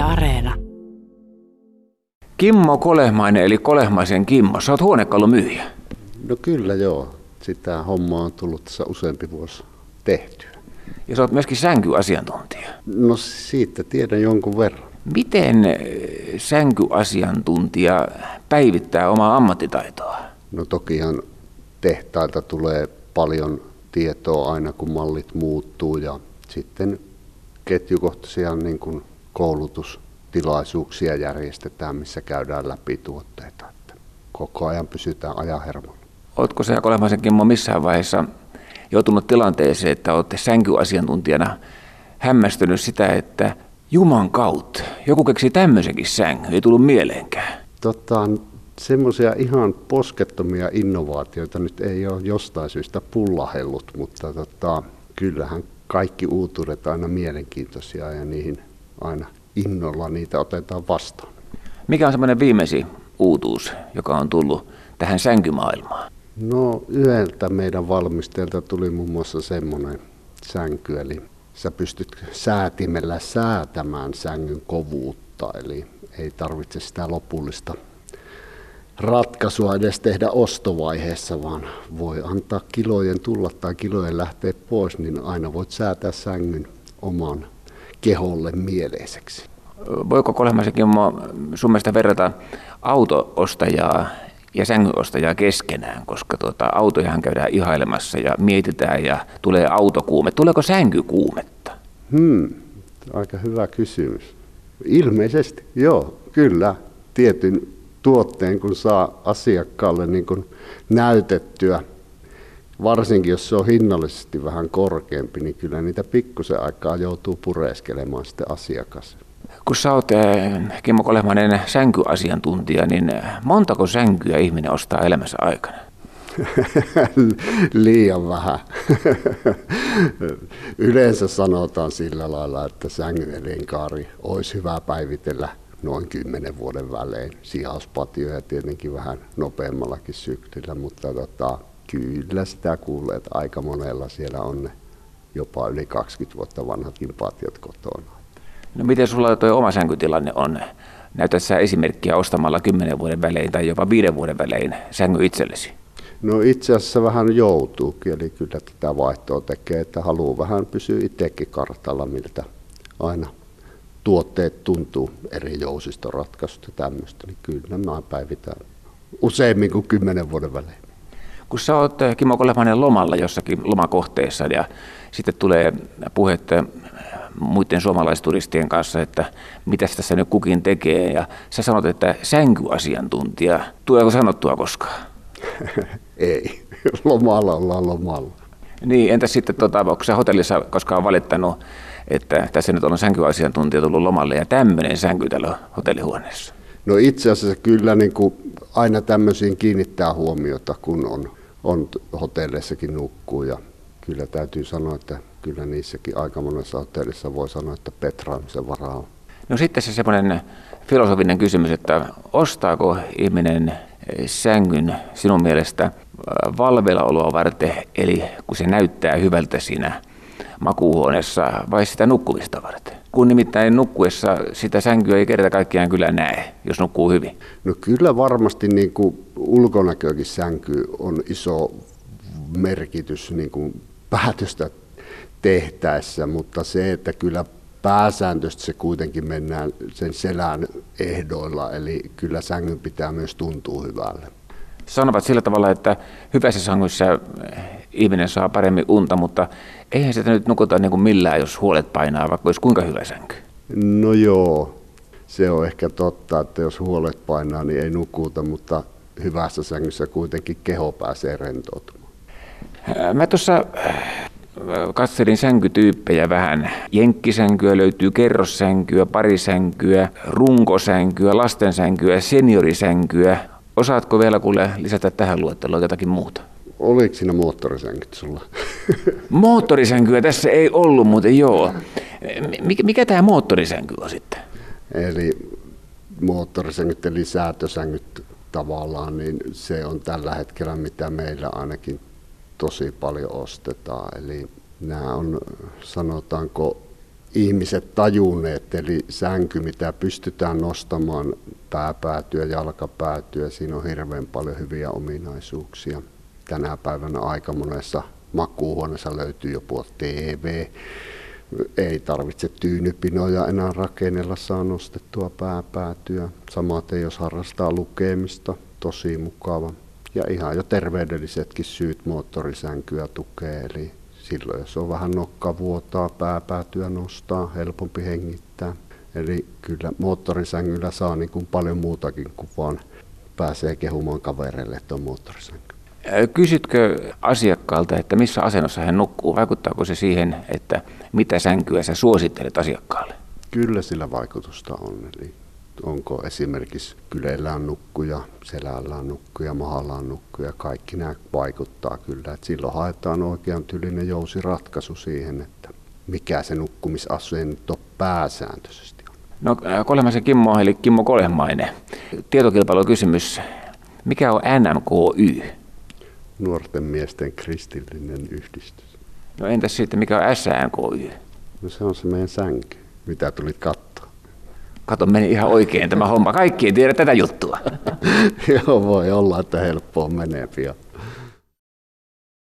Yle Areena. Kimmo Kolehmainen eli Kolehmaisen Kimmo, sä oot huonekalumyyjä. No kyllä joo. Sitä hommaa on tullut tässä useampi vuosi tehtyä. Ja sä oot myöskin sänkyasiantuntija. No siitä tiedän jonkun verran. Miten sänkyasiantuntija päivittää omaa ammattitaitoa? No tokihan tehtailta tulee paljon tietoa aina kun mallit muuttuu ja sitten ketjukohtaisia niin kuin koulutustilaisuuksia järjestetään, missä käydään läpi tuotteita. Että koko ajan pysytään ajahermolla. Ootko sä Kolehmaisen Kimmo missään vaiheessa joutunut tilanteeseen, että olette sänkyasiantuntijana hämmästynyt sitä, että Juman kautta joku keksi tämmöisenkin sängyn, ei tullut mieleenkään. Tota, semmoisia ihan poskettomia innovaatioita nyt ei ole jostain syystä pullahellut, mutta tota, kyllähän kaikki uutuudet aina mielenkiintoisia ja niihin aina innolla niitä otetaan vastaan. Mikä on semmoinen viimeisin uutuus, joka on tullut tähän sänkymaailmaan? No yhdeltä meidän valmisteelta tuli muun muassa semmoinen sänky, eli sä pystyt säätimellä säätämään sängyn kovuutta, eli ei tarvitse sitä lopullista ratkaisua edes tehdä ostovaiheessa, vaan voi antaa kilojen tulla tai kilojen lähteä pois, niin aina voit säätää sängyn oman keholle mieleiseksi. Voiko Kolehmaisenkin sun mielestä verrata autoostajaa ja sängynostajaa keskenään, koska tuota, autojahan käydään ihailemassa ja mietitään ja tulee autokuume. Tuleeko sänkykuumetta? Hmm, aika hyvä kysymys. Ilmeisesti, joo, kyllä. Tietyn tuotteen, kun saa asiakkaalle niin kuin näytettyä, varsinkin jos se on hinnallisesti vähän korkeampi, niin kyllä niitä pikkusen aikaa joutuu pureskelemaan sitten asiakas. Kun sä oot eh, Kimmo Kolehmainen sänkyasiantuntija, niin montako sänkyä ihminen ostaa elämänsä aikana? Liian vähän. Yleensä sanotaan sillä lailla, että sängyn elinkaari olisi hyvä päivitellä noin kymmenen vuoden välein. Sijauspatioja tietenkin vähän nopeammallakin syklillä, mutta tota, kyllä sitä kuulee, että aika monella siellä on ne jopa yli 20 vuotta vanhatkin patiot kotona. No miten sulla tuo oma sänkytilanne on? Näytät sä esimerkkiä ostamalla 10 vuoden välein tai jopa 5 vuoden välein sängy itsellesi? No itse asiassa vähän joutuukin, eli kyllä tätä vaihtoa tekee, että haluaa vähän pysyä itsekin kartalla, miltä aina tuotteet tuntuu eri jousistoratkaisusta ja tämmöistä, niin kyllä mä päivitän useimmin kuin kymmenen vuoden välein. Kun sä oot eh, Kimmo Kolehmanen lomalla jossakin lomakohteessa ja sitten tulee puhetta muiden suomalaisturistien kanssa, että mitä tässä nyt kukin tekee ja sä sanot, että sänkyasiantuntija, tuleeko sanottua koskaan? Ei, lomalla ollaan lomalla. Niin, entä sitten, tota, onko sä hotellissa koskaan valittanut että tässä nyt on sänkyasiantuntija tullut lomalle ja tämmöinen sänky täällä hotellihuoneessa? No itse asiassa kyllä niin kuin aina tämmöisiin kiinnittää huomiota, kun on, on hotelleissakin nukkuu ja kyllä täytyy sanoa, että kyllä niissäkin aika monessa hotellissa voi sanoa, että petraamisen varaa on. No sitten se semmoinen filosofinen kysymys, että ostaako ihminen sängyn sinun mielestä valvelaoloa varten, eli kun se näyttää hyvältä siinä makuuhuoneessa vai sitä nukkumista varten? Kun nimittäin nukkuessa sitä sänkyä ei kerta kaikkiaan kyllä näe, jos nukkuu hyvin. No kyllä varmasti niin kuin ulkonäköäkin sänky on iso merkitys niin kuin päätöstä tehtäessä, mutta se, että kyllä pääsääntöisesti se kuitenkin mennään sen selän ehdoilla, eli kyllä sängyn pitää myös tuntua hyvälle. Sanovat sillä tavalla, että hyvässä sängyssä ihminen saa paremmin unta, mutta eihän sitä nyt nukuta niin kuin millään, jos huolet painaa, vaikka olisi kuinka hyvä sänky. No joo, se on ehkä totta, että jos huolet painaa, niin ei nukuta, mutta hyvässä sängyssä kuitenkin keho pääsee rentoutumaan. Mä tuossa katselin sänkytyyppejä vähän. Jenkkisänkyä löytyy kerrossänkyä, parisänkyä, runkosänkyä, lastensänkyä, seniorisänkyä. Osaatko vielä kuule lisätä tähän luetteloon jotakin muuta? Oliko siinä moottorisänkyt sulla? Moottorisänkyä tässä ei ollut, mutta joo. Mikä, mikä tämä moottorisänky on sitten? Eli moottorisängyt eli säätösängyt tavallaan, niin se on tällä hetkellä mitä meillä ainakin tosi paljon ostetaan. Eli nämä on, sanotaanko, ihmiset tajunneet, eli sänky, mitä pystytään nostamaan pääpäätyä, jalkapäätyä, siinä on hirveän paljon hyviä ominaisuuksia. Tänä päivänä aika monessa makuuhuoneessa löytyy jopa TV, ei tarvitse tyynypinoja enää rakennella, saa nostettua pääpäätyä. Samaten jos harrastaa lukemista, tosi mukava. Ja ihan jo terveydellisetkin syyt moottorisänkyä tukee, eli silloin jos on vähän nokkavuotaa, pääpäätyä nostaa, helpompi hengittää. Eli kyllä moottorisängyllä saa niin kuin paljon muutakin kuin vaan pääsee kehumaan kavereille, että on moottorisänky. Kysytkö asiakkaalta, että missä asennossa hän nukkuu? Vaikuttaako se siihen, että mitä sänkyä sä suosittelet asiakkaalle? Kyllä sillä vaikutusta on. Eli onko esimerkiksi kyleillään nukkuja, selällään nukkuja, mahallaan nukkuja, kaikki nämä vaikuttaa kyllä. Et silloin haetaan oikean tyylinen jousiratkaisu siihen, että mikä se nukkumisasento pääsääntöisesti on. No Kolemaisen Kimmo, eli Kimmo Kolemainen. Tietokilpailukysymys. Mikä on NMKY? Nuorten miesten kristillinen yhdistys. No entäs sitten, mikä on SNKY? No se on se meidän sänky, mitä tulit katsoa. Kato, meni ihan oikein tämä homma. Kaikki ei tiedä tätä juttua. Joo, voi olla, että helppoa menee pian.